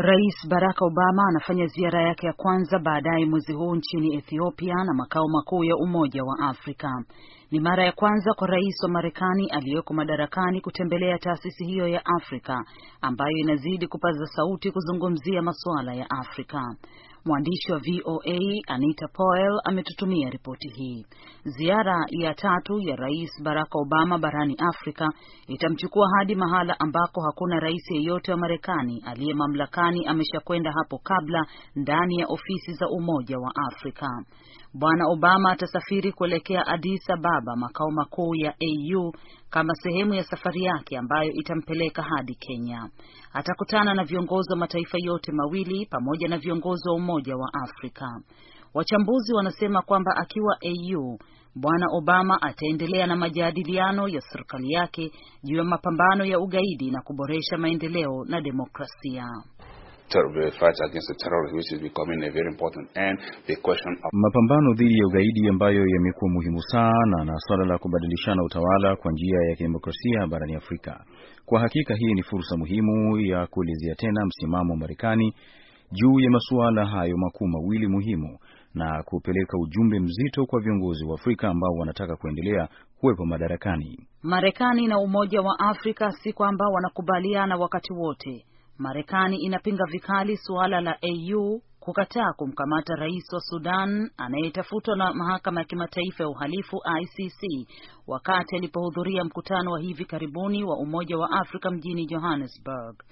Rais Barack Obama anafanya ziara yake ya kwanza baadaye mwezi huu nchini Ethiopia na makao makuu ya Umoja wa Afrika. Ni mara ya kwanza kwa rais wa Marekani aliyeko madarakani kutembelea taasisi hiyo ya Afrika ambayo inazidi kupaza sauti kuzungumzia masuala ya Afrika. Mwandishi wa VOA Anita Powell ametutumia ripoti hii. Ziara ya tatu ya Rais Barack Obama barani Afrika itamchukua hadi mahala ambako hakuna rais yeyote wa Marekani aliye mamlakani ameshakwenda hapo kabla, ndani ya ofisi za Umoja wa Afrika. Bwana Obama atasafiri kuelekea Addis Ababa, makao makuu ya AU, kama sehemu ya safari yake ambayo itampeleka hadi Kenya. Atakutana na viongozi wa mataifa yote mawili pamoja na viongozi wa Umoja wa Afrika. Wachambuzi wanasema kwamba akiwa AU, Bwana Obama ataendelea na majadiliano ya serikali yake juu ya mapambano ya ugaidi na kuboresha maendeleo na demokrasia. Mapambano dhidi ya ugaidi ambayo yamekuwa muhimu sana na suala la kubadilishana utawala kwa njia ya kidemokrasia barani Afrika. Kwa hakika hii ni fursa muhimu ya kuelezea tena msimamo wa Marekani juu ya masuala hayo makuu mawili muhimu na kupeleka ujumbe mzito kwa viongozi wa Afrika ambao wanataka kuendelea kuwepo madarakani. Marekani na Umoja wa Afrika si kwamba wanakubaliana wakati wote. Marekani inapinga vikali suala la AU kukataa kumkamata rais wa Sudan anayetafutwa na mahakama ya kimataifa ya uhalifu ICC wakati alipohudhuria mkutano wa hivi karibuni wa Umoja wa Afrika mjini Johannesburg.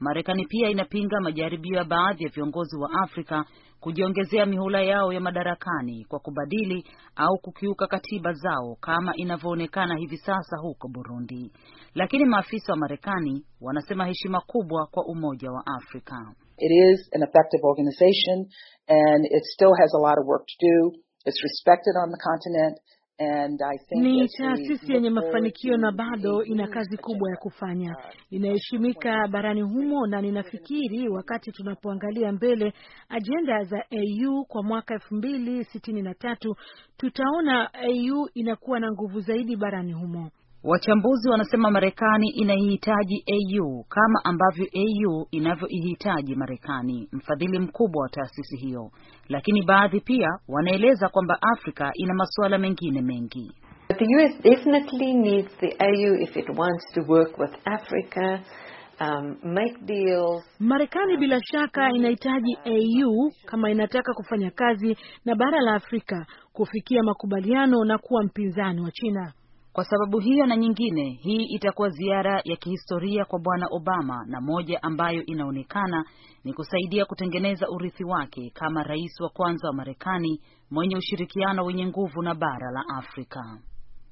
Marekani pia inapinga majaribio ya baadhi ya viongozi wa Afrika kujiongezea mihula yao ya madarakani kwa kubadili au kukiuka katiba zao kama inavyoonekana hivi sasa huko Burundi. Lakini maafisa wa Marekani wanasema heshima kubwa kwa Umoja wa Afrika. It is an effective organization and it still has a lot of work to do. It's respected on the continent. And I think ni taasisi yenye mafanikio na bado ina kazi kubwa ya kufanya. Uh, Inaheshimika barani humo, na ninafikiri wakati tunapoangalia mbele ajenda za AU kwa mwaka elfu mbili sitini na tatu tutaona AU inakuwa na nguvu zaidi barani humo. Wachambuzi wanasema Marekani inaihitaji AU kama ambavyo AU inavyoihitaji Marekani, mfadhili mkubwa wa taasisi hiyo, lakini baadhi pia wanaeleza kwamba Afrika ina masuala mengine mengi. The US definitely needs the AU if it wants to work with Africa, um, make deals. Marekani bila shaka inahitaji AU kama inataka kufanya kazi na bara la Afrika kufikia makubaliano na kuwa mpinzani wa China. Kwa sababu hiyo na nyingine, hii itakuwa ziara ya kihistoria kwa Bwana Obama na moja ambayo inaonekana ni kusaidia kutengeneza urithi wake kama rais wa kwanza wa Marekani mwenye ushirikiano wenye nguvu na bara la Afrika.